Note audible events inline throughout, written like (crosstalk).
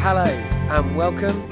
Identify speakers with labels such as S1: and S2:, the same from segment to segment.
S1: Hello, and welcome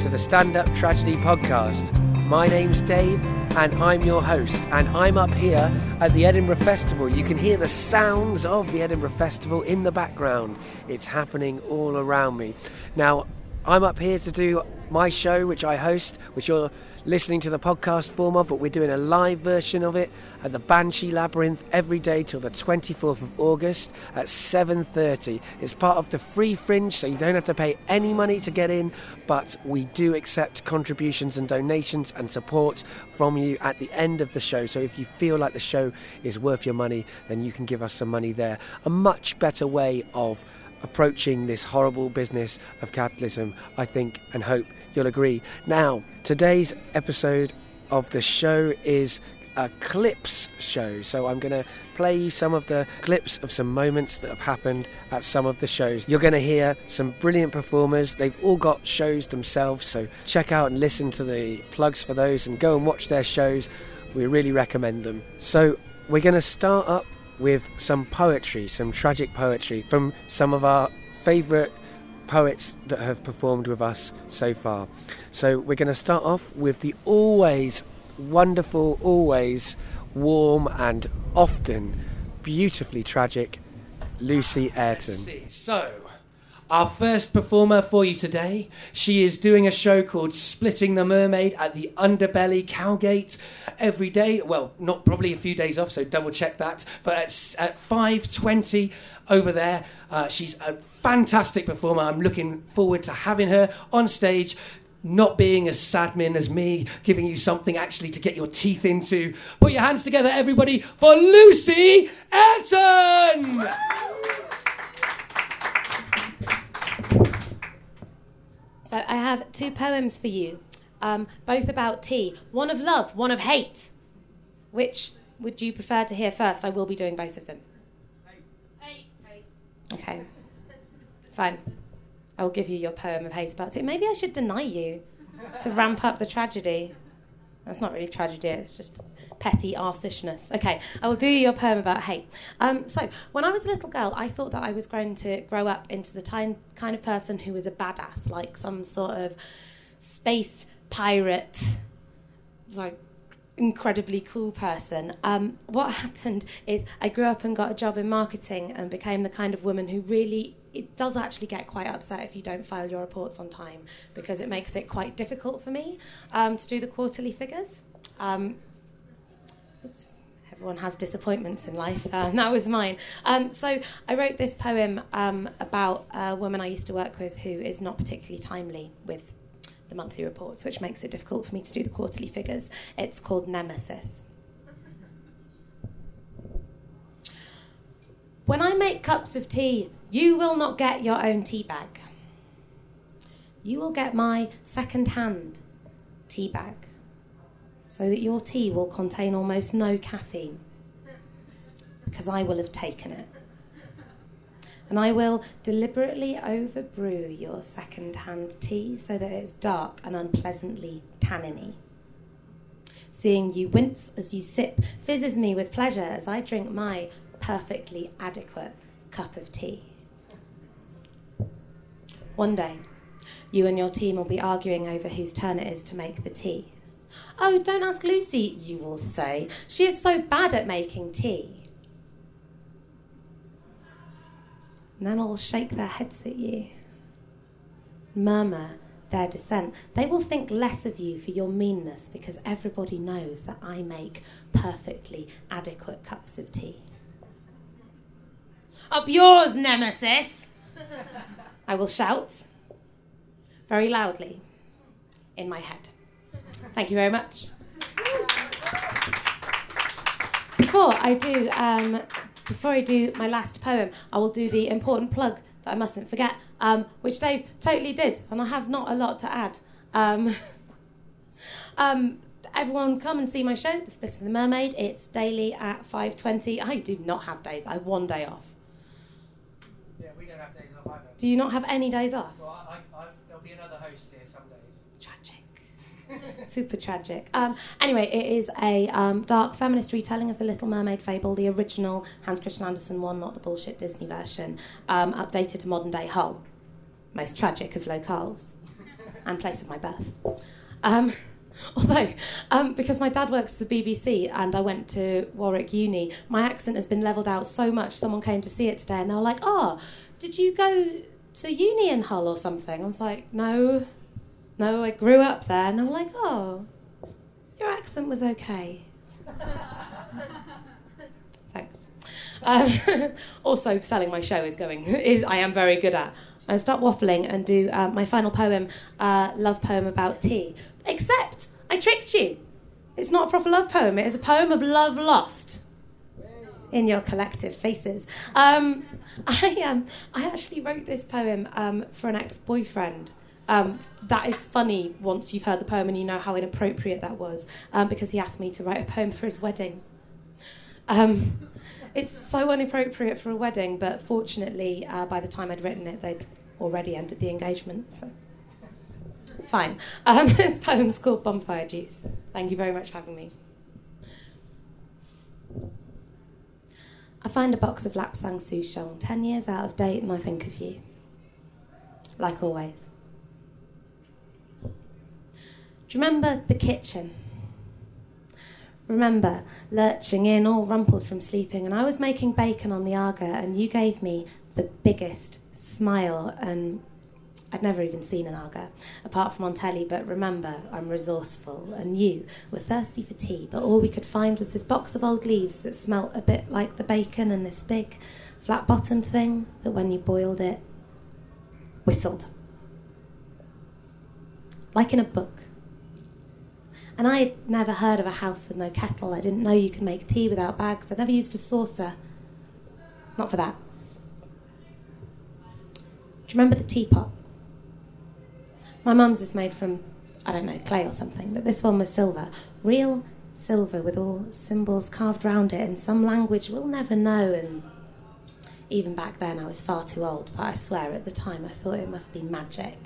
S1: to the Stand Up Tragedy Podcast. My name's Dave, and I'm your host. And I'm up here at the Edinburgh Festival. You can hear the sounds of the Edinburgh Festival in the background, it's happening all around me. Now, I'm up here to do my show, which I host, which you're listening to the podcast form of, but we're doing a live version of it at the Banshee Labyrinth every day till the 24th of August at 7:30. It's part of the free fringe, so you don't have to pay any money to get in, but we do accept contributions and donations and support from you at the end of the show. So if you feel like the show is worth your money, then you can give us some money there. A much better way of approaching this horrible business of capitalism, I think and hope you'll agree. Now, today's episode of the show is a clips show, so I'm going to play you some of the clips of some moments that have happened at some of the shows. You're going to hear some brilliant performers. They've all got shows themselves, so check out and listen to the plugs for those and go and watch their shows. We really recommend them. So, we're going to start up with some poetry, some tragic poetry from some of our favourite poets that have performed with us so far. So we're going to start off with the always wonderful, always warm, and often beautifully tragic Lucy Ayrton.
S2: So, our first performer for you today, she is doing a show called Splitting the Mermaid at the Underbelly Cowgate every day. Well, not probably a few days off, so double check that. But at, at 5.20 over there, uh, she's a fantastic performer. I'm looking forward to having her on stage not being as sadmin as me, giving you something actually to get your teeth into. Put your hands together, everybody, for Lucy Ayrton!
S3: So I have two poems for you, um, both about tea. One of love, one of hate. Which would you prefer to hear first? I will be doing both of them.
S4: Hate.
S3: Okay. Fine. I will give you your poem of hate about tea. Maybe I should deny you to ramp up the tragedy. That's not really tragedy, it's just petty arsishness. Okay, I will do your poem about hate. Um, so, when I was a little girl, I thought that I was going to grow up into the ty- kind of person who was a badass, like some sort of space pirate, like incredibly cool person. Um, what happened is I grew up and got a job in marketing and became the kind of woman who really it does actually get quite upset if you don't file your reports on time because it makes it quite difficult for me um, to do the quarterly figures. Um, everyone has disappointments in life. Um, (laughs) that was mine. Um, so I wrote this poem um, about a woman I used to work with who is not particularly timely with the monthly reports, which makes it difficult for me to do the quarterly figures. It's called Nemesis. When I make cups of tea, you will not get your own tea bag. You will get my second hand tea bag so that your tea will contain almost no caffeine because I will have taken it. And I will deliberately overbrew your second hand tea so that it's dark and unpleasantly tanniny. Seeing you wince as you sip fizzes me with pleasure as I drink my perfectly adequate cup of tea. One day, you and your team will be arguing over whose turn it is to make the tea. Oh, don't ask Lucy, you will say. She is so bad at making tea. And then all shake their heads at you, murmur their dissent. They will think less of you for your meanness because everybody knows that I make perfectly adequate cups of tea. Up yours, Nemesis! (laughs) I will shout very loudly in my head. Thank you very much. Before I do, um, before I do my last poem, I will do the important plug that I mustn't forget, um, which Dave totally did, and I have not a lot to add. Um, (laughs) um, everyone, come and see my show, The Splitting the Mermaid. It's daily at five twenty. I do not have days. I have one day off.
S1: Yeah, we don't have days off either.
S3: Do you not have any days off?
S1: Well, I, I, there'll be another host here some days.
S3: Tragic. (laughs) Super tragic. Um, anyway, it is a um, dark feminist retelling of the Little Mermaid fable, the original Hans Christian Andersen one, not the bullshit Disney version, um, updated to modern day Hull. most tragic of locales (laughs) and place of my birth. Um, (laughs) although, um, because my dad works for the BBC and I went to Warwick Uni, my accent has been levelled out so much. Someone came to see it today and they were like, "Oh, did you go to uni in Hull or something?" I was like, "No, no, I grew up there." And they were like, "Oh, your accent was okay." (laughs) Thanks. Um, (laughs) also, selling my show is going. Is I am very good at. I start waffling and do uh, my final poem, uh, love poem about tea. Except I tricked you. It's not a proper love poem. It is a poem of love lost in your collective faces. Um, I um, I actually wrote this poem um, for an ex-boyfriend. Um, that is funny once you've heard the poem and you know how inappropriate that was, um, because he asked me to write a poem for his wedding. Um, it's so inappropriate for a wedding, but fortunately, uh, by the time I'd written it, they'd already ended the engagement. So, fine. Um, (laughs) this poem's called Bonfire Juice. Thank you very much for having me. I find a box of Lapsang Souchong, 10 years out of date, and I think of you. Like always. Do you remember the kitchen? Remember lurching in, all rumpled from sleeping, and I was making bacon on the Aga, and you gave me the biggest smile, and I'd never even seen an Aga, apart from on telly, but remember, I'm resourceful, and you were thirsty for tea, but all we could find was this box of old leaves that smelt a bit like the bacon, and this big, flat bottomed thing that when you boiled it, whistled. Like in a book. And I had never heard of a house with no kettle. I didn't know you could make tea without bags. I'd never used a saucer. Not for that. Do you remember the teapot? My mum's is made from, I don't know, clay or something, but this one was silver. Real silver with all symbols carved round it in some language we'll never know. And even back then, I was far too old, but I swear at the time I thought it must be magic.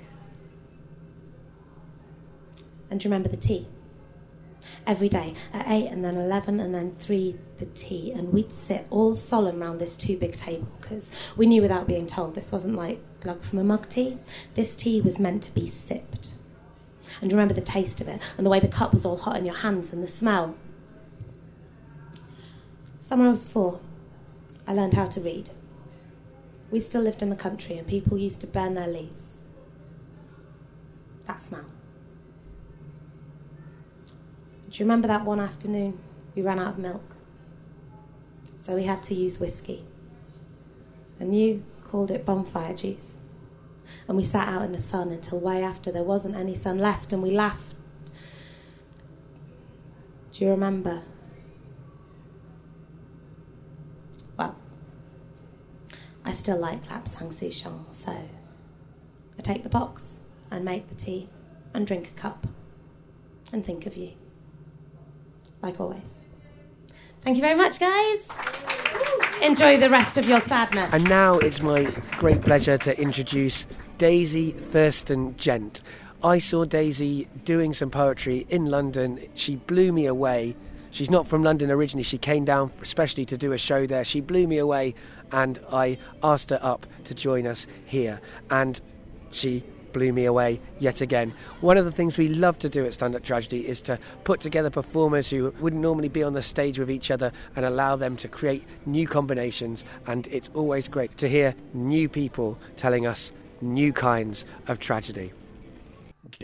S3: And remember the tea? every day at 8 and then 11 and then 3 the tea and we'd sit all solemn round this too big table because we knew without being told this wasn't like glug from a mug tea. This tea was meant to be sipped. And remember the taste of it and the way the cup was all hot in your hands and the smell. Summer I was four I learned how to read. We still lived in the country and people used to burn their leaves. That smell. Do you remember that one afternoon we ran out of milk? So we had to use whiskey. And you called it bonfire juice. And we sat out in the sun until way after there wasn't any sun left and we laughed. Do you remember? Well, I still like Lapsang Souchong, so I take the box and make the tea and drink a cup and think of you like always. Thank you very much, guys. Enjoy the rest of your sadness.
S1: And now it's my great pleasure to introduce Daisy Thurston Gent. I saw Daisy doing some poetry in London. She blew me away. She's not from London originally. She came down especially to do a show there. She blew me away, and I asked her up to join us here. And she blew me away yet again. One of the things we love to do at Stand Up Tragedy is to put together performers who wouldn't normally be on the stage with each other and allow them to create new combinations. And it's always great to hear new people telling us new kinds of tragedy.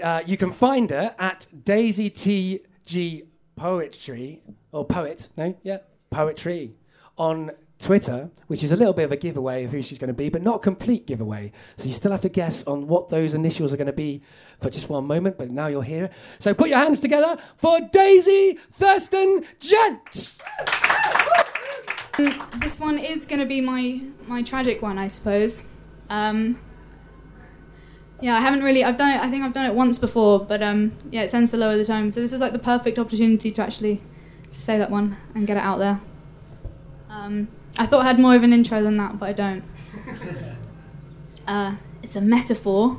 S2: Uh, you can find her at Daisy T G Poetry or Poet, no, yeah, Poetry on Twitter, which is a little bit of a giveaway of who she's going to be, but not a complete giveaway. So you still have to guess on what those initials are going to be for just one moment, but now you're here. So put your hands together for Daisy Thurston Gent.
S5: Um, this one is going to be my, my tragic one, I suppose. Um, yeah, I haven't really. I've done it. I think I've done it once before, but um, yeah, it tends to lower the tone. So this is like the perfect opportunity to actually to say that one and get it out there. Um, I thought I had more of an intro than that, but I don't. (laughs) Uh, it's a metaphor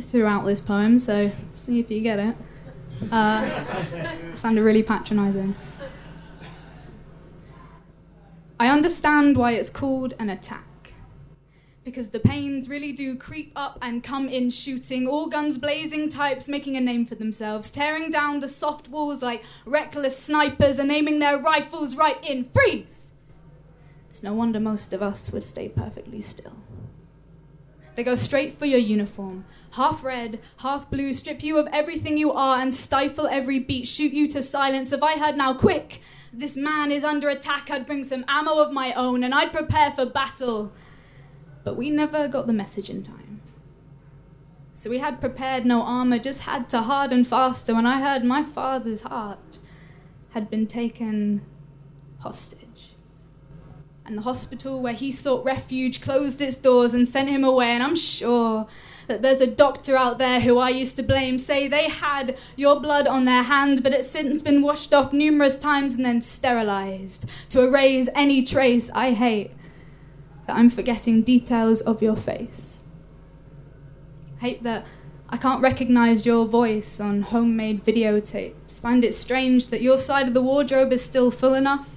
S5: throughout this poem, so see if you get it. Uh, sounded really patronising. I understand why it's called an attack. Because the pains really do creep up and come in shooting, all guns blazing types making a name for themselves, tearing down the soft walls like reckless snipers and aiming their rifles right in. Freeze! It's no wonder most of us would stay perfectly still. They go straight for your uniform, half red, half blue, strip you of everything you are and stifle every beat, shoot you to silence. If I heard now, quick, this man is under attack, I'd bring some ammo of my own and I'd prepare for battle. But we never got the message in time. So we had prepared no armor, just had to harden faster when I heard my father's heart had been taken hostage. And the hospital where he sought refuge closed its doors and sent him away, and I'm sure that there's a doctor out there who I used to blame, say they had your blood on their hand, but it's since been washed off numerous times and then sterilized to erase any trace I hate. That I'm forgetting details of your face. Hate that I can't recognize your voice on homemade videotapes. Find it strange that your side of the wardrobe is still full enough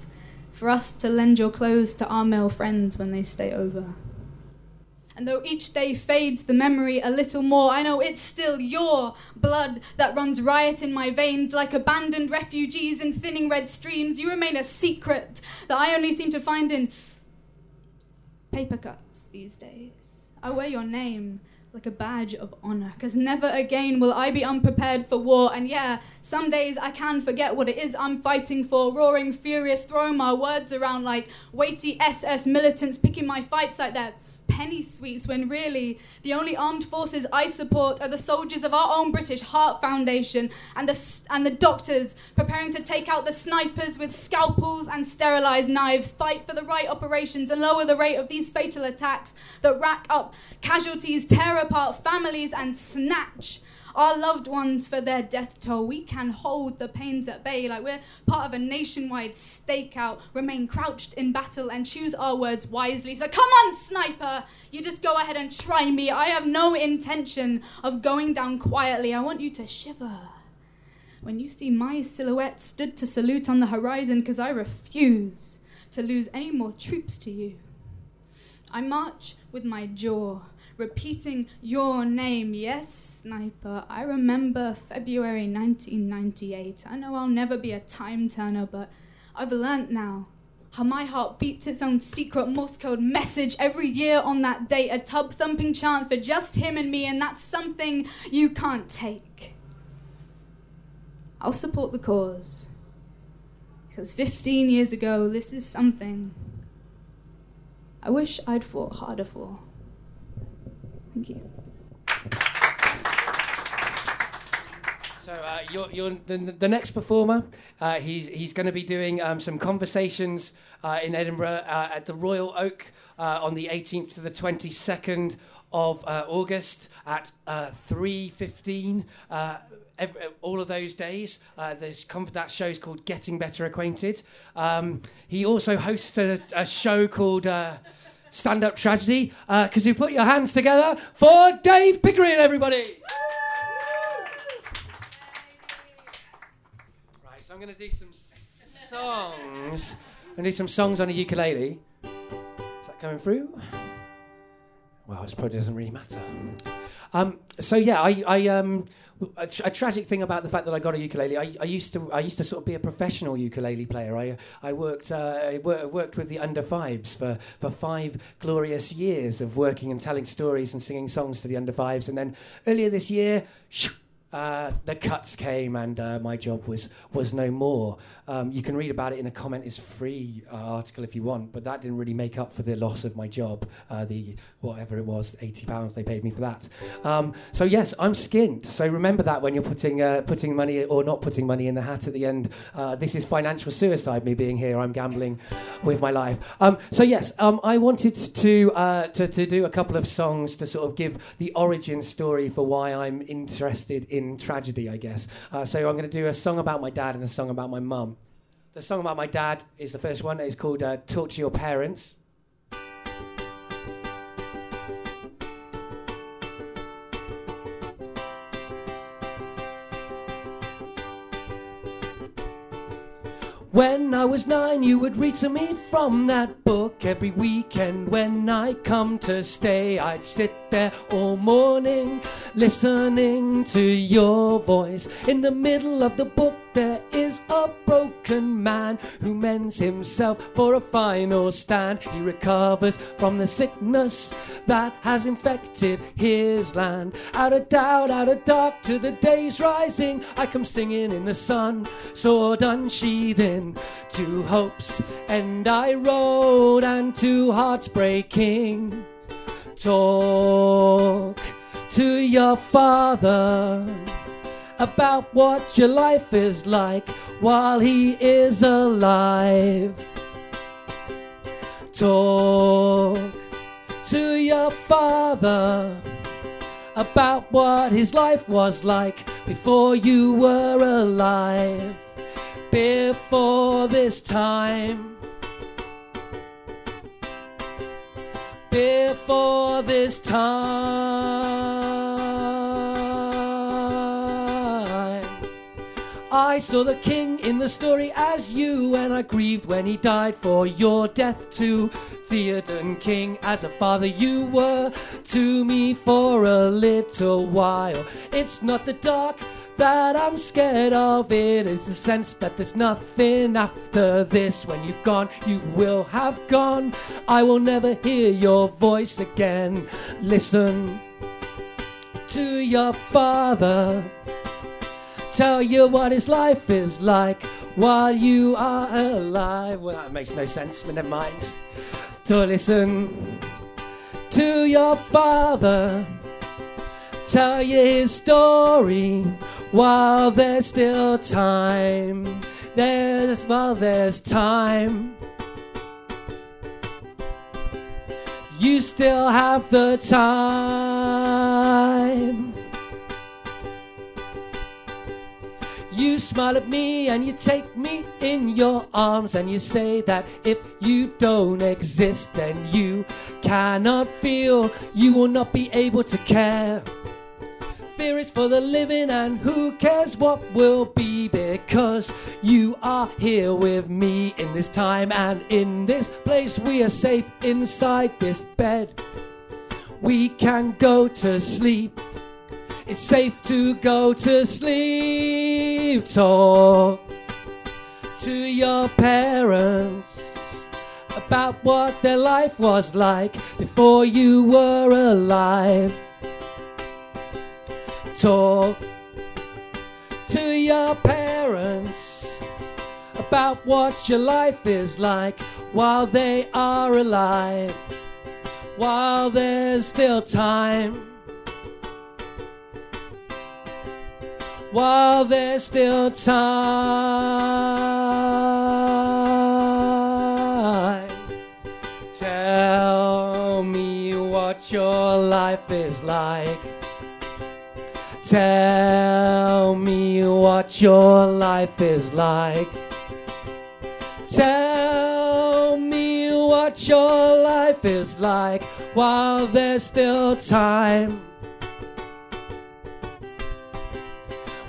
S5: for us to lend your clothes to our male friends when they stay over. And though each day fades the memory a little more, I know it's still your blood that runs riot in my veins like abandoned refugees in thinning red streams. You remain a secret that I only seem to find in paper cuts these days. I wear your name like a badge of honor, because never again will I be unprepared for war. And yeah, some days I can forget what it is I'm fighting for, roaring furious, throwing my words around like weighty SS militants, picking my fights like that penny sweets when really the only armed forces I support are the soldiers of our own British Heart Foundation and the, and the doctors preparing to take out the snipers with scalpels and sterilized knives, fight for the right operations and lower the rate of these fatal attacks that rack up casualties, tear apart families, and snatch our loved ones for their death toll. We can hold the pains at bay like we're part of a nationwide stakeout, remain crouched in battle and choose our words wisely. So come on, sniper, you just go ahead and try me. I have no intention of going down quietly. I want you to shiver when you see my silhouette stood to salute on the horizon because I refuse to lose any more troops to you. I march with my jaw repeating your name. Yes, sniper, I remember February 1998. I know I'll never be a time turner, but I've learnt now how my heart beats its own secret Morse code message every year on that date, a tub thumping chant for just him and me, and that's something you can't take. I'll support the cause. Because 15 years ago, this is something I wish I'd fought harder for. Thank you.
S2: So uh, you're, you're the, the next performer. Uh, he's he's going to be doing um, some conversations uh, in Edinburgh uh, at the Royal Oak uh, on the 18th to the 22nd of uh, August at 3:15. Every, all of those days. Uh, this that show is called Getting Better Acquainted. Um, he also hosts a, a show called uh, Stand Up Tragedy. Because uh, you put your hands together for Dave Pickering, everybody. Right, so I'm going to do some songs. To do some songs on a ukulele. Is that coming through? Well, it probably doesn't really matter. Um, so yeah, I, I um, a, tra- a, tragic thing about the fact that I got a ukulele. I, I, used to I used to sort of be a professional ukulele player. I I worked uh, I worked with the under fives for, for five glorious years of working and telling stories and singing songs to the under fives. And then earlier this year, shoo, uh, the cuts came and uh, my job was was no more. Um, you can read about it in a comment is free uh, article if you want, but that didn't really make up for the loss of my job. Uh, the whatever it was, eighty pounds they paid me for that. Um, so yes, I'm skint. So remember that when you're putting uh, putting money or not putting money in the hat at the end. Uh, this is financial suicide. Me being here, I'm gambling with my life. Um, so yes, um, I wanted to, to to do a couple of songs to sort of give the origin story for why I'm interested in in tragedy, I guess. Uh, so I'm going to do a song about my dad and a song about my mum. The song about my dad is the first one. It's called uh, Talk to Your Parents. When I was nine, you would read to me from that book every weekend. When I come to stay, I'd sit there all morning listening to your voice. In the middle of the book, there is a broken man who mends himself for a final stand. He recovers from the sickness that has infected his land. Out of doubt, out of dark, to the day's rising, I come singing in the sun, sword unsheathing Two hopes, and I rode and two hearts breaking. Talk to your father about what your life is like while he is alive. Talk to your father about what his life was like before you were alive. Before this time. Before this time. I saw the king in the story as you, and I grieved when he died for your death too. Theoden King, as a father you were to me for a little while. It's not the dark that I'm scared of, it is the sense that there's nothing after this. When you've gone, you will have gone. I will never hear your voice again. Listen to your father tell you what his life is like while you are alive. Well, that makes no sense, but never mind. To listen to your father tell you his story while there's still time. There's while there's time. You still have the time. You smile at me and you take me in your arms and you say that if you don't exist, then you cannot feel, you will not be able to care. Is for the living, and who cares what will be because you are here with me in this time and in this place. We are safe inside this bed. We can go to sleep. It's safe to go to sleep. Talk to your parents about what their life was like before you were alive. Talk to your parents about what your life is like while they are alive, while there's still time. while there's still time. Tell me what your life is like. Tell me what your life is like. Tell me what your life is like while there's still time.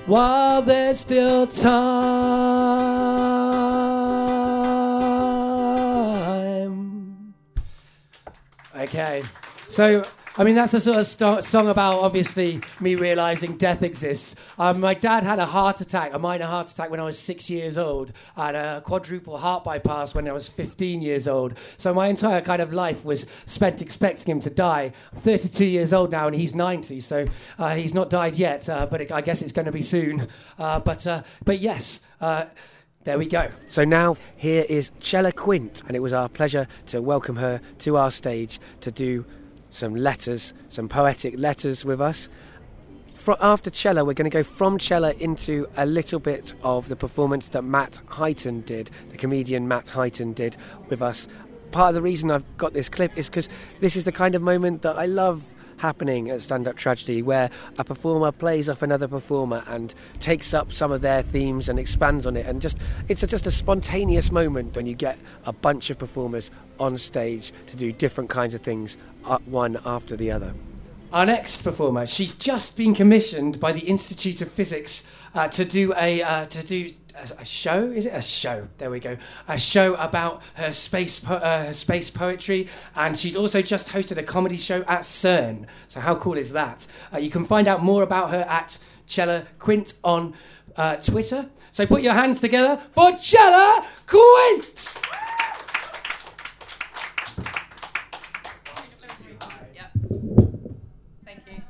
S2: while there's still time. Okay, so I mean that's a sort of st- song about obviously me realizing death exists. Um, my dad had a heart attack, a minor heart attack, when I was six years old, and a quadruple heart bypass when I was 15 years old. So my entire kind of life was spent expecting him to die. I'm 32 years old now, and he's 90, so uh, he's not died yet. Uh, but it, I guess it's going to be soon. Uh, but uh, but yes. Uh, there we go.
S1: So now here is Chella Quint, and it was our pleasure to welcome her to our stage to do some letters, some poetic letters with us. Fro- after Chella, we're going to go from Chella into a little bit of the performance that Matt Heighton did, the comedian Matt Heighton did with us. Part of the reason I've got this clip is because this is the kind of moment that I love happening at stand up tragedy where a performer plays off another performer and takes up some of their themes and expands on it. And just it's a, just a spontaneous moment when you get a bunch of performers on stage to do different kinds of things uh, one after the other.
S2: Our next performer, she's just been commissioned by the Institute of Physics uh, to do a uh, to do a, a show. Is it a show? There we go. A show about her space po- uh, her space poetry, and she's also just hosted a comedy show at CERN. So how cool is that? Uh, you can find out more about her at Chella Quint on uh, Twitter. So put your hands together for Chella Quint.
S6: Thank you.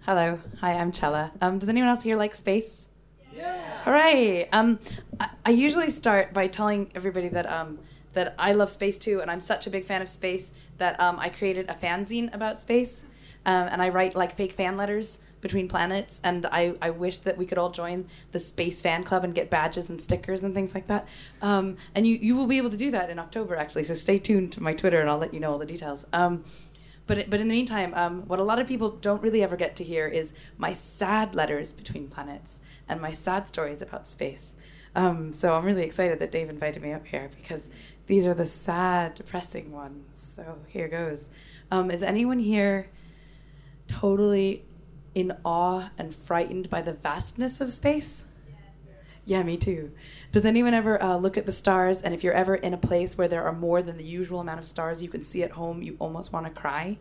S6: Hello. Hi, I'm Chella. Um, does anyone else here like space? Yeah. Hooray! Um, I, I usually start by telling everybody that um, that I love space too, and I'm such a big fan of space that um, I created a fanzine about space, um, and I write like fake fan letters between planets, and I, I wish that we could all join the space fan club and get badges and stickers and things like that. Um, and you, you will be able to do that in October actually, so stay tuned to my Twitter and I'll let you know all the details. Um, but but in the meantime, um, what a lot of people don't really ever get to hear is my sad letters between planets and my sad stories about space. Um, so I'm really excited that Dave invited me up here because these are the sad, depressing ones. So here goes. Um, is anyone here totally in awe and frightened by the vastness of space? Yeah, me too. Does anyone ever uh, look at the stars, and if you're ever in a place where there are more than the usual amount of stars you can see at home, you almost want to cry?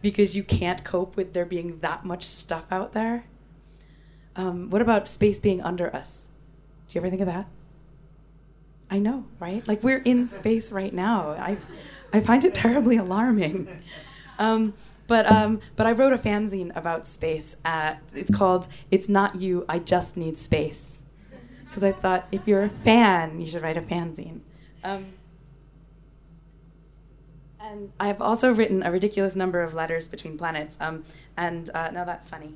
S6: Because you can't cope with there being that much stuff out there? Um, what about space being under us? Do you ever think of that? I know, right? Like we're in space right now. I, I find it terribly alarming. Um, but um, but I wrote a fanzine about space. Uh, it's called "It's Not You, I Just Need Space," because I thought if you're a fan, you should write a fanzine. Um, and I've also written a ridiculous number of letters between planets. Um, and uh, now that's funny.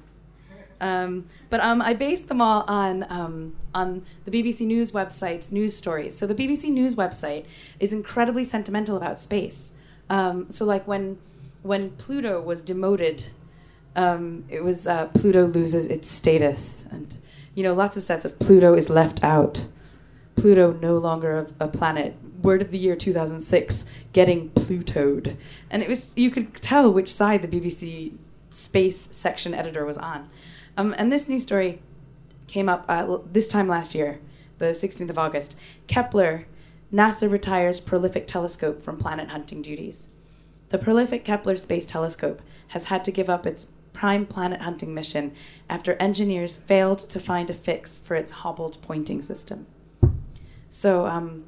S6: Um, but um, I based them all on um, on the BBC News website's news stories. So the BBC News website is incredibly sentimental about space. Um, so like when when Pluto was demoted, um, it was uh, Pluto loses its status, and you know lots of sets of Pluto is left out. Pluto no longer a, a planet. Word of the year 2006, getting Plutoed, and it was you could tell which side the BBC space section editor was on. Um, and this news story came up uh, this time last year, the 16th of August. Kepler, NASA retires prolific telescope from planet hunting duties. The prolific Kepler Space Telescope has had to give up its prime planet hunting mission after engineers failed to find a fix for its hobbled pointing system. So um,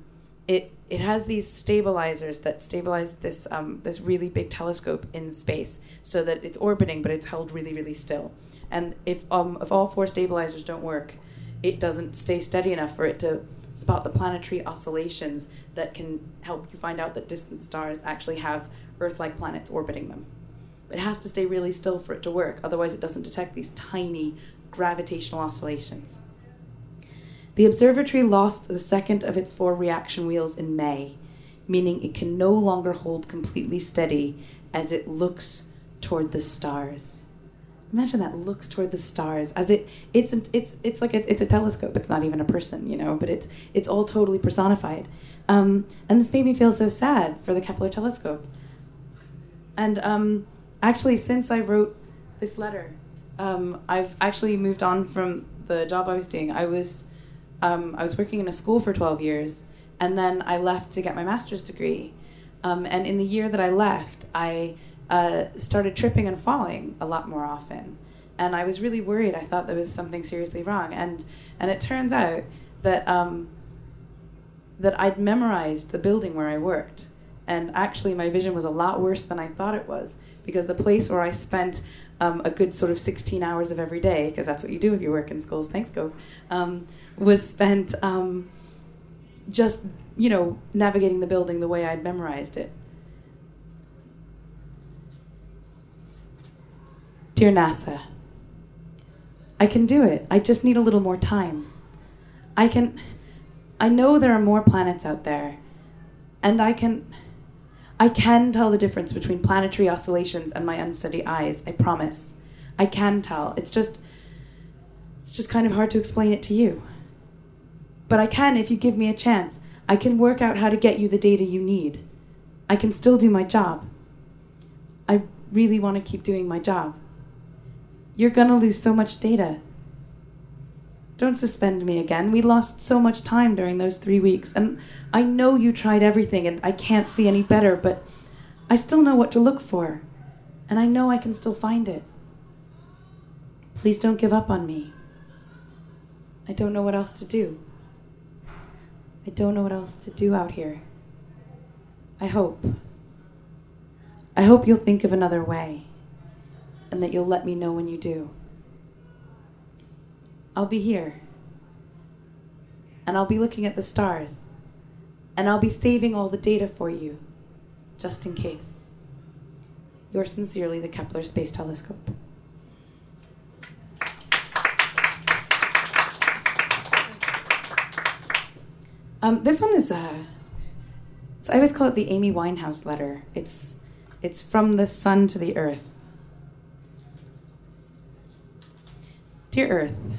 S6: it it has these stabilizers that stabilize this um, this really big telescope in space so that it's orbiting but it's held really really still. And if um, if all four stabilizers don't work, it doesn't stay steady enough for it to spot the planetary oscillations that can help you find out that distant stars actually have Earth-like planets orbiting them. It has to stay really still for it to work, otherwise it doesn't detect these tiny gravitational oscillations. The observatory lost the second of its four reaction wheels in May, meaning it can no longer hold completely steady as it looks toward the stars. Imagine that looks toward the stars as it it's it's it's like a, it's a telescope. It's not even a person, you know, but it's it's all totally personified. Um, and this made me feel so sad for the Kepler telescope. And um, actually, since I wrote this letter, um, I've actually moved on from the job I was doing. I was um, I was working in a school for 12 years, and then I left to get my master's degree. Um, and in the year that I left, I uh, started tripping and falling a lot more often. And I was really worried. I thought there was something seriously wrong. And, and it turns out that, um, that I'd memorized the building where I worked. And actually, my vision was a lot worse than I thought it was because the place where I spent um, a good sort of 16 hours of every day, because that's what you do if you work in schools, thanks, Gove, um, was spent um, just, you know, navigating the building the way I'd memorized it. Dear NASA, I can do it. I just need a little more time. I can. I know there are more planets out there, and I can. I can tell the difference between planetary oscillations and my unsteady eyes. I promise. I can tell. It's just. It's just kind of hard to explain it to you. But I can if you give me a chance. I can work out how to get you the data you need. I can still do my job. I really want to keep doing my job. You're going to lose so much data. Don't suspend me again. We lost so much time during those three weeks, and I know you tried everything, and I can't see any better, but I still know what to look for, and I know I can still find it. Please don't give up on me. I don't know what else to do. I don't know what else to do out here. I hope. I hope you'll think of another way and that you'll let me know when you do. I'll be here. And I'll be looking at the stars. And I'll be saving all the data for you, just in case. Yours sincerely, the Kepler Space Telescope. Um, this one is uh, I always call it the Amy Winehouse letter. It's it's from the sun to the earth. Dear Earth,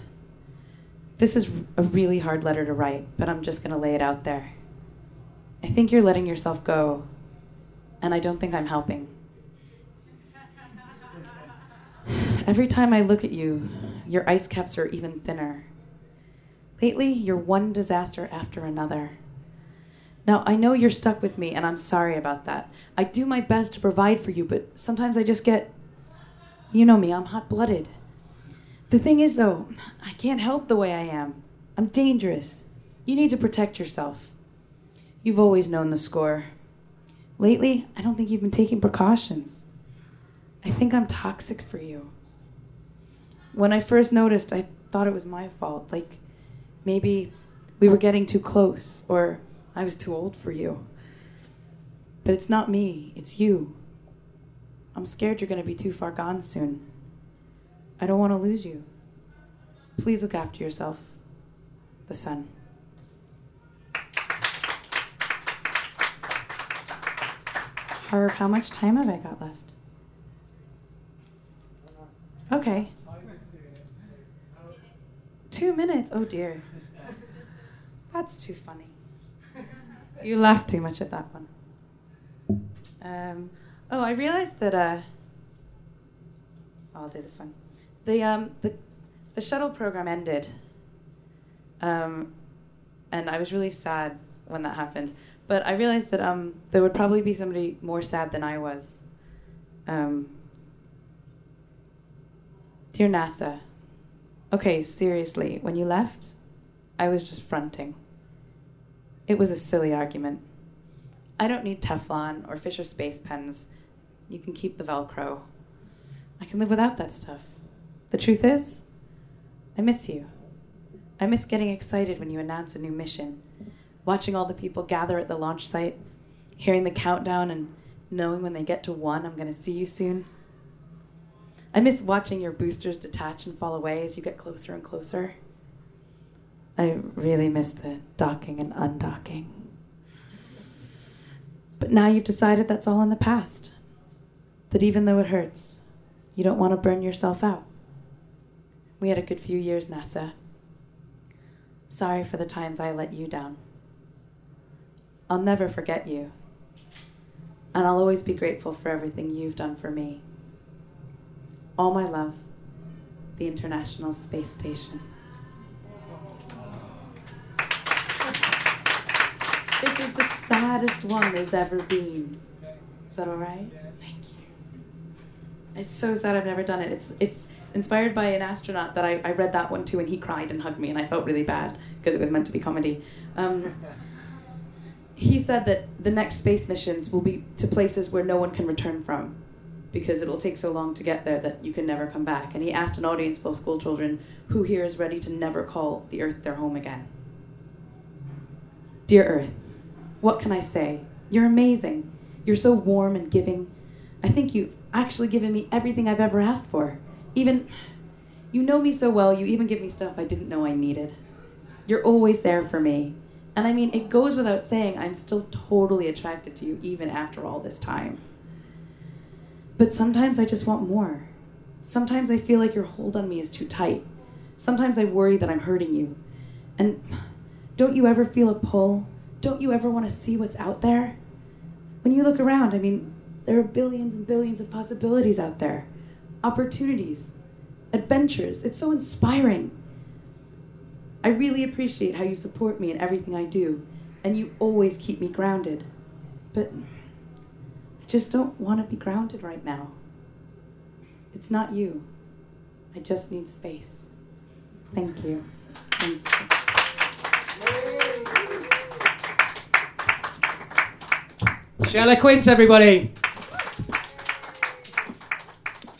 S6: this is a really hard letter to write, but I'm just going to lay it out there. I think you're letting yourself go, and I don't think I'm helping. Every time I look at you, your ice caps are even thinner. Lately, you're one disaster after another. Now, I know you're stuck with me, and I'm sorry about that. I do my best to provide for you, but sometimes I just get. You know me, I'm hot blooded. The thing is, though, I can't help the way I am. I'm dangerous. You need to protect yourself. You've always known the score. Lately, I don't think you've been taking precautions. I think I'm toxic for you. When I first noticed, I thought it was my fault. Like, Maybe we were getting too close, or I was too old for you. But it's not me, it's you. I'm scared you're going to be too far gone soon. I don't want to lose you. Please look after yourself. The sun. Harv, how much time have I got left? Okay. Two minutes? Oh dear. That's too funny. You laughed too much at that one. Um, oh, I realized that. Uh, I'll do this one. The um, the the shuttle program ended, um, and I was really sad when that happened. But I realized that um, there would probably be somebody more sad than I was. Um, dear NASA, okay, seriously, when you left, I was just fronting. It was a silly argument. I don't need Teflon or Fisher Space Pens. You can keep the Velcro. I can live without that stuff. The truth is, I miss you. I miss getting excited when you announce a new mission, watching all the people gather at the launch site, hearing the countdown, and knowing when they get to one, I'm going to see you soon. I miss watching your boosters detach and fall away as you get closer and closer. I really miss the docking and undocking. But now you've decided that's all in the past. That even though it hurts, you don't want to burn yourself out. We had a good few years, NASA. Sorry for the times I let you down. I'll never forget you. And I'll always be grateful for everything you've done for me. All my love, the International Space Station. This is the saddest one there's ever been. Is that all right? It's so sad I've never done it. It's it's inspired by an astronaut that I, I read that one too, and he cried and hugged me, and I felt really bad because it was meant to be comedy. Um, (laughs) he said that the next space missions will be to places where no one can return from because it will take so long to get there that you can never come back. And he asked an audience full of school children who here is ready to never call the earth their home again. Dear Earth, what can I say? You're amazing. You're so warm and giving. I think you've actually given me everything I've ever asked for. Even, you know me so well, you even give me stuff I didn't know I needed. You're always there for me. And I mean, it goes without saying, I'm still totally attracted to you even after all this time. But sometimes I just want more. Sometimes I feel like your hold on me is too tight. Sometimes I worry that I'm hurting you. And don't you ever feel a pull? Don't you ever want to see what's out there? When you look around, I mean, there are billions and billions of possibilities out there, opportunities, adventures. It's so inspiring. I really appreciate how you support me in everything I do, and you always keep me grounded. But I just don't want to be grounded right now. It's not you. I just need space. Thank you. Thank you.
S2: Chella Quint, everybody.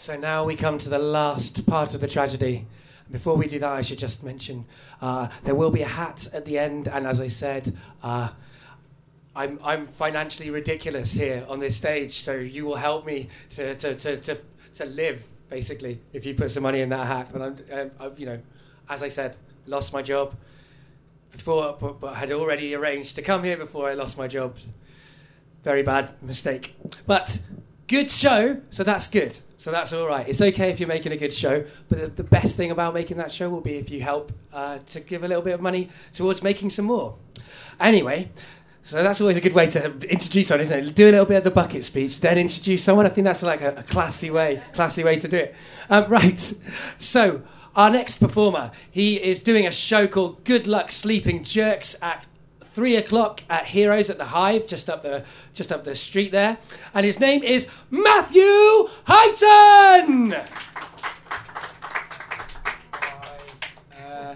S2: So now we come to the last part of the tragedy. Before we do that, I should just mention uh, there will be a hat at the end, and as I said, uh, I'm, I'm financially ridiculous here on this stage, so you will help me to, to, to, to, to live, basically, if you put some money in that hat. And I'm, I'm, I've, you know, as I said, lost my job before, but, but had already arranged to come here before I lost my job. Very bad mistake. But good show, so that's good. So that's all right. It's okay if you're making a good show, but the, the best thing about making that show will be if you help uh, to give a little bit of money towards making some more. Anyway, so that's always a good way to introduce someone, isn't it? Do a little bit of the bucket speech, then introduce someone. I think that's like a, a classy way, classy way to do it. Um, (laughs) right. So our next performer, he is doing a show called Good Luck Sleeping Jerks at three o'clock at Heroes at the Hive, just up the just up the street there, and his name is Matthew Heighton.
S7: Uh,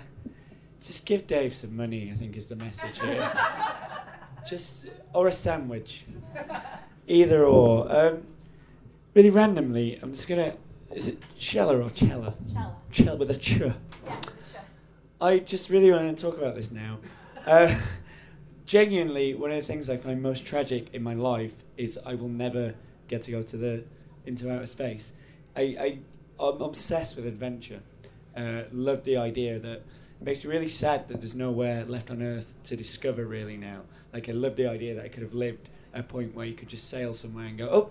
S7: just give Dave some money, I think is the message here. (laughs) just, or a sandwich. Either or. Um, really randomly, I'm just gonna. Is it Chella or Chella?
S4: Chella.
S7: Chella with a ch.
S4: Yeah, ch.
S7: I just really want to talk about this now. Uh, genuinely, one of the things I find most tragic in my life is I will never get to go to the into outer space. I, I I'm obsessed with adventure. Uh, love the idea that it makes me really sad that there's nowhere left on Earth to discover really now. Like I love the idea that I could have lived at a point where you could just sail somewhere and go, oh,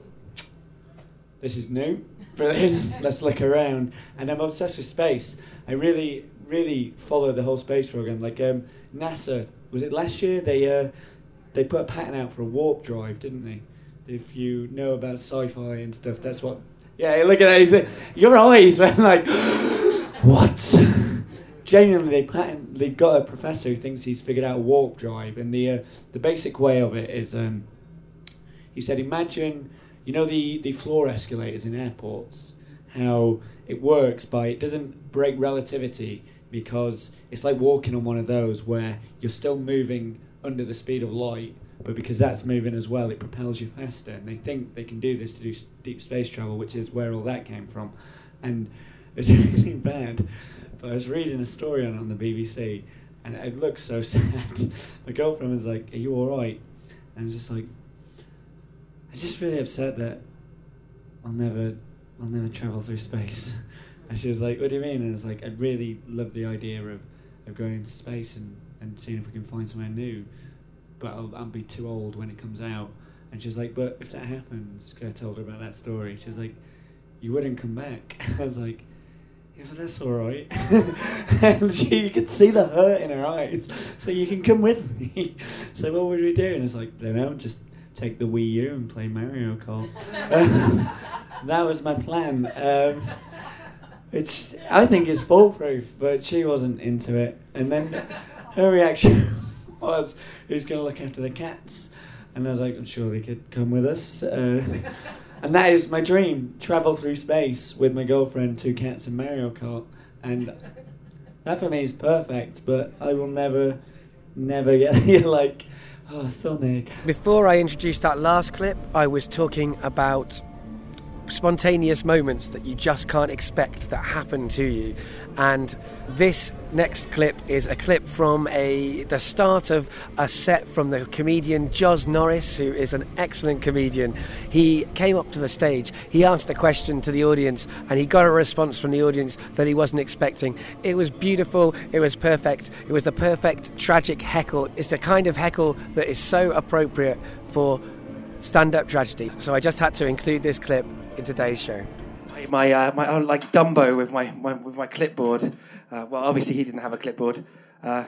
S7: this is new, brilliant. (laughs) Let's look around. And I'm obsessed with space. I really, really follow the whole space program. Like um, NASA, was it last year? They uh, they put a patent out for a warp drive, didn't they? If you know about sci-fi and stuff, that's what. Yeah, look at that. He's like, your eyes, (laughs) man. Like, (gasps) what? (laughs) Genuinely, they patent. They got a professor who thinks he's figured out a warp drive, and the uh, the basic way of it is, um, he said, imagine, you know, the the floor escalators in airports, how it works by it doesn't break relativity because it's like walking on one of those where you're still moving under the speed of light, but because that's moving as well, it propels you faster. And they think they can do this to do deep space travel, which is where all that came from. And (laughs) it's really bad. But I was reading a story on on the BBC, and it looks so (laughs) sad. My girlfriend was like, "Are you all right?" And I was just like, I'm just really upset that I'll never, I'll never travel through space. (laughs) And she was like, "What do you mean?" And I was like, "I really love the idea of, of going into space and, and seeing if we can find somewhere new, but I'll, I'll be too old when it comes out." And she's like, "But if that happens," 'cause I told her about that story. She was like, "You wouldn't come back." (laughs) I was like, "Yeah, but that's all right." (laughs) and she, you could see the hurt in her eyes. So you can come with me. so what would we do? And it's like, don't know, just take the Wii U and play Mario Kart. (laughs) (laughs) That was my plan. Um, which I think is foolproof, but she wasn't into it. And then her reaction (laughs) was, "Who's going to look after the cats?" And I was like, "I'm sure they could come with us." Uh, and that is my dream: travel through space with my girlfriend, two cats, and Mario Kart. And that for me is perfect. But I will never, never get like, oh.
S1: Before I introduced that last clip, I was talking about spontaneous moments that you just can't expect that happen to you. And this next clip is a clip from a the start of a set from the comedian Joz Norris, who is an excellent comedian. He came up to the stage, he asked a question to the audience, and he got a response from the audience that he wasn't expecting. It was beautiful, it was perfect, it was the perfect tragic heckle. It's the kind of heckle that is so appropriate for stand-up tragedy. So I just had to include this clip in today's show.
S2: my uh, my own like Dumbo with my, my with my clipboard. Uh, well, obviously he didn't have a clipboard. Uh,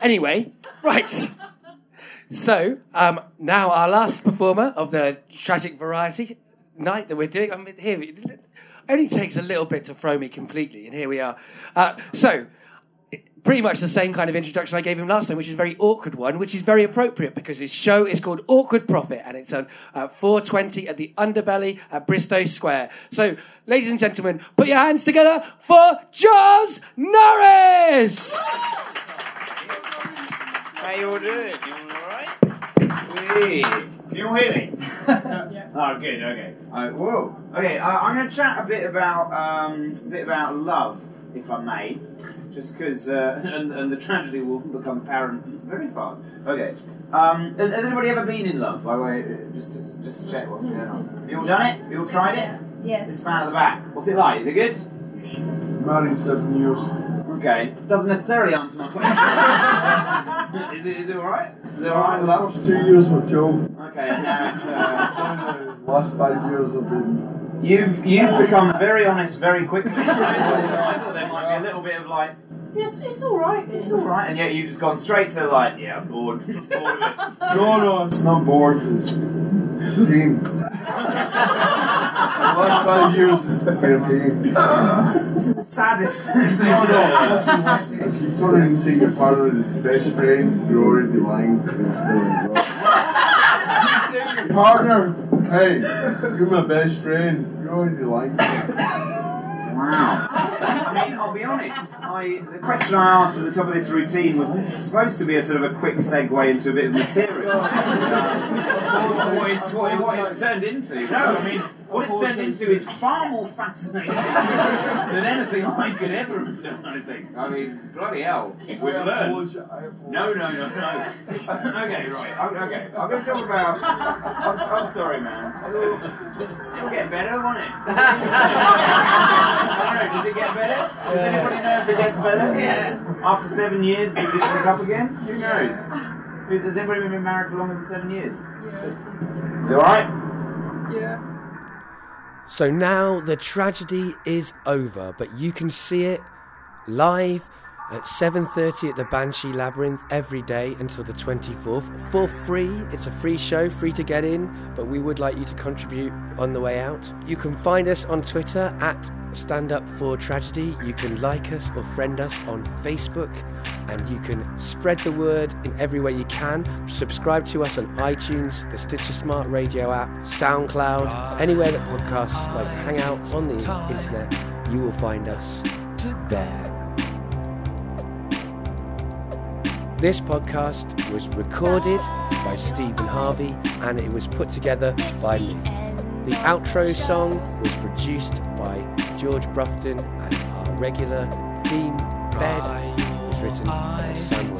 S2: anyway, right. So um, now our last performer of the tragic variety night that we're doing. I mean, here it only takes a little bit to throw me completely, and here we are. Uh, so pretty much the same kind of introduction I gave him last time, which is a very awkward one, which is very appropriate because his show is called Awkward Profit and it's on uh, 420 at the Underbelly at Bristo Square. So, ladies and gentlemen, put your hands together for Joz Norris!
S8: How you all doing? You all alright? Wee. Can you all hear me? yeah. (laughs) Oh, good. Okay. Uh, whoa. Okay. Uh, I'm going to chat a bit about um, a bit about love, if I may, just because, uh, (laughs) and, and the tragedy will become apparent very fast. Okay. Um, has, has anybody ever been in love? By the way, uh, just to, just to check what's going on. You all done it? You all tried it?
S9: Yes.
S8: This man at the back. What's it like? Is it good?
S10: Married seven years.
S8: Okay. Doesn't necessarily answer my question. (laughs) is it? Is it all right? Is it all right?
S10: The
S8: Love?
S10: first two years were killed.
S8: Okay. and Now it's. Uh,
S10: The (laughs) last five years have been.
S8: You've you've become very honest very quickly. I thought, (laughs) I thought there might be a little bit of like, yes, it's all right, it's all right, and yet you've just gone straight to like, yeah, I'm bored, bored of it.
S10: No, no, it's not bored. It's, it's pain. the last five years has been pain.
S8: This is the saddest thing.
S10: No, no, listen, listen. If you turn around and say your partner is the best friend, you're already lying. to this girl as well. If you say your partner, hey, you're my best friend, you're already lying.
S8: Wow. I mean, I'll be honest. I the question I asked at the top of this routine was supposed to be a sort of a quick segue into a bit of material. Um, what, it's, what, what it's turned into. No, I mean, what it's turned into is far more fascinating than anything I could ever have done. I think. I mean, bloody hell, we've learned. No, no, no, no. okay, right. I'm- Okay, I'm going to talk about. I'm, I'm sorry, man. It'll get better, won't it? I don't know. Does it get better? Does anybody know if it gets better?
S9: Yeah.
S8: After seven years, does it pick up again? Who knows? Who- Has anybody been married for longer than seven years? Is it all right? Yeah.
S1: So now the tragedy is over, but you can see it live at 7:30 at the Banshee Labyrinth every day until the 24th for free. It's a free show, free to get in, but we would like you to contribute on the way out. You can find us on Twitter at Stand Up for Tragedy. You can like us or friend us on Facebook, and you can spread the word in every way you can. Subscribe to us on iTunes, the Stitcher Smart Radio app, SoundCloud, anywhere that podcasts like hang out on the internet. You will find us there. This podcast was recorded by Stephen Harvey and it was put together by me. The outro song was produced by George Brufton and our regular theme bed was written by Sam.